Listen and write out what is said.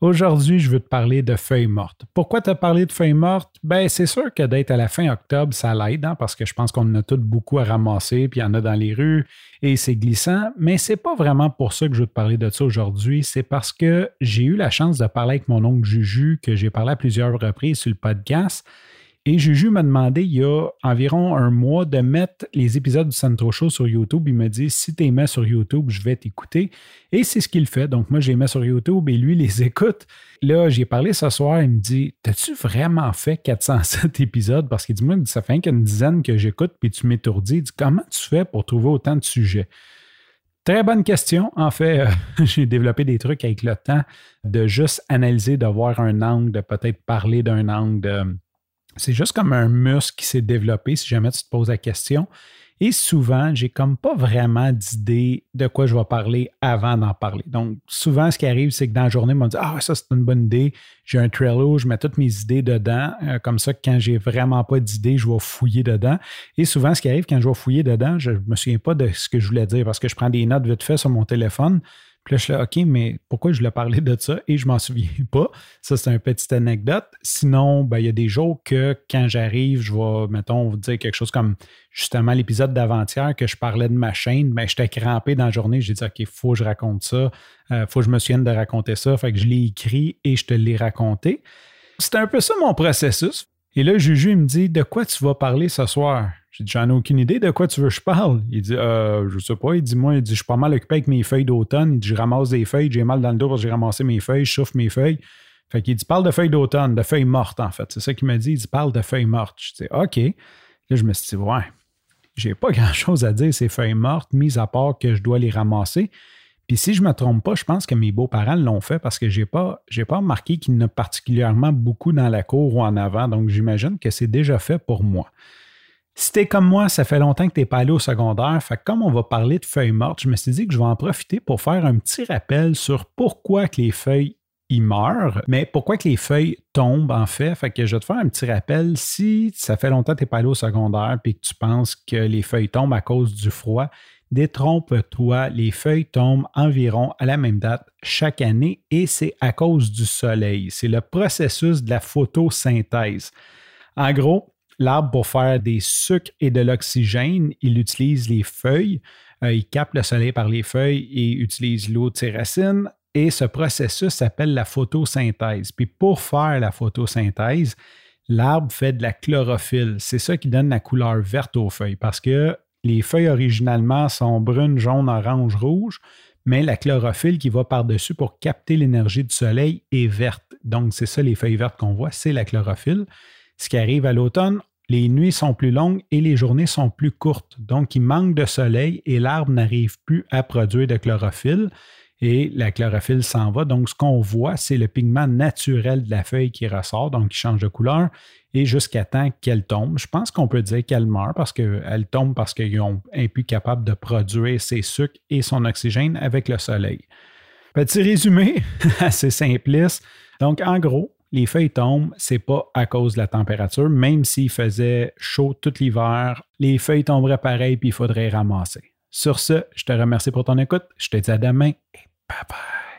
Aujourd'hui, je veux te parler de feuilles mortes. Pourquoi te parler de feuilles mortes? Ben, c'est sûr que d'être à la fin octobre, ça l'aide, hein, parce que je pense qu'on en a toutes beaucoup à ramasser, puis il y en a dans les rues, et c'est glissant. Mais c'est pas vraiment pour ça que je veux te parler de ça aujourd'hui. C'est parce que j'ai eu la chance de parler avec mon oncle Juju, que j'ai parlé à plusieurs reprises sur le podcast. Et Juju m'a demandé il y a environ un mois de mettre les épisodes du Centro Show sur YouTube. Il m'a dit si tu les mets sur YouTube, je vais t'écouter. Et c'est ce qu'il fait. Donc, moi, je les mets sur YouTube et lui les écoute. Là, j'ai parlé ce soir. Il me dit T'as-tu vraiment fait 407 épisodes Parce qu'il dit Moi, ça fait qu'une dizaine que j'écoute puis tu m'étourdis. Il dit Comment tu fais pour trouver autant de sujets Très bonne question. En fait, euh, j'ai développé des trucs avec le temps de juste analyser, de voir un angle, de peut-être parler d'un angle, de c'est juste comme un muscle qui s'est développé, si jamais tu te poses la question. Et souvent, j'ai comme pas vraiment d'idée de quoi je vais parler avant d'en parler. Donc, souvent, ce qui arrive, c'est que dans la journée, on me dit Ah, ça, c'est une bonne idée. J'ai un Trello, je mets toutes mes idées dedans. Euh, comme ça, quand j'ai vraiment pas d'idée, je vais fouiller dedans. Et souvent, ce qui arrive, quand je vais fouiller dedans, je me souviens pas de ce que je voulais dire parce que je prends des notes vite fait sur mon téléphone. Puis là, je suis là, OK, mais pourquoi je voulais parler de ça? Et je m'en souviens pas? Ça, c'est une petite anecdote. Sinon, ben, il y a des jours que quand j'arrive, je vais, mettons, vous dire quelque chose comme justement l'épisode d'avant-hier que je parlais de ma chaîne. Ben, j'étais crampé dans la journée. J'ai dit, OK, il faut que je raconte ça. Il euh, faut que je me souvienne de raconter ça. Fait que je l'ai écrit et je te l'ai raconté. C'était un peu ça mon processus. Et là, Juju, il me dit De quoi tu vas parler ce soir? J'ai dit J'en ai aucune idée de quoi tu veux que je parle. Il dit euh, Je sais pas. Il dit Moi, il dit, je suis pas mal occupé avec mes feuilles d'automne. Il dit Je ramasse des feuilles, j'ai mal dans le dos parce que j'ai ramassé mes feuilles, je souffle mes feuilles. Fait qu'il dit Parle de feuilles d'automne, de feuilles mortes, en fait. C'est ça qu'il m'a dit. Il dit Parle de feuilles mortes. Je dis OK. Là, je me suis dit Ouais, j'ai pas grand chose à dire, ces feuilles mortes, mis à part que je dois les ramasser. Puis si je me trompe pas, je pense que mes beaux-parents l'ont fait parce que je n'ai pas, pas remarqué qu'il y en a particulièrement beaucoup dans la cour ou en avant. Donc j'imagine que c'est déjà fait pour moi. Si t'es comme moi, ça fait longtemps que tu n'es pas allé au secondaire. Fait comme on va parler de feuilles mortes, je me suis dit que je vais en profiter pour faire un petit rappel sur pourquoi que les feuilles y meurent, mais pourquoi que les feuilles tombent en fait. Fait que je vais te faire un petit rappel. Si ça fait longtemps que tu n'es pas allé au secondaire et que tu penses que les feuilles tombent à cause du froid, Détrompe-toi, les feuilles tombent environ à la même date chaque année et c'est à cause du soleil. C'est le processus de la photosynthèse. En gros, l'arbre, pour faire des sucres et de l'oxygène, il utilise les feuilles. Euh, il capte le soleil par les feuilles et utilise l'eau de ses racines. Et ce processus s'appelle la photosynthèse. Puis pour faire la photosynthèse, l'arbre fait de la chlorophylle. C'est ça qui donne la couleur verte aux feuilles parce que les feuilles originalement sont brunes, jaunes, orange, rouge, mais la chlorophylle qui va par-dessus pour capter l'énergie du soleil est verte. Donc, c'est ça les feuilles vertes qu'on voit, c'est la chlorophylle. Ce qui arrive à l'automne, les nuits sont plus longues et les journées sont plus courtes. Donc, il manque de soleil et l'arbre n'arrive plus à produire de chlorophylle et la chlorophylle s'en va. Donc, ce qu'on voit, c'est le pigment naturel de la feuille qui ressort, donc qui change de couleur, et jusqu'à temps qu'elle tombe. Je pense qu'on peut dire qu'elle meurt parce qu'elle tombe parce qu'ils sont plus capables de produire ses sucres et son oxygène avec le soleil. Petit résumé, assez simpliste. Donc, en gros, les feuilles tombent, c'est pas à cause de la température, même s'il faisait chaud tout l'hiver, les feuilles tomberaient pareil puis il faudrait ramasser. Sur ce, je te remercie pour ton écoute. Je te dis à demain et bye bye.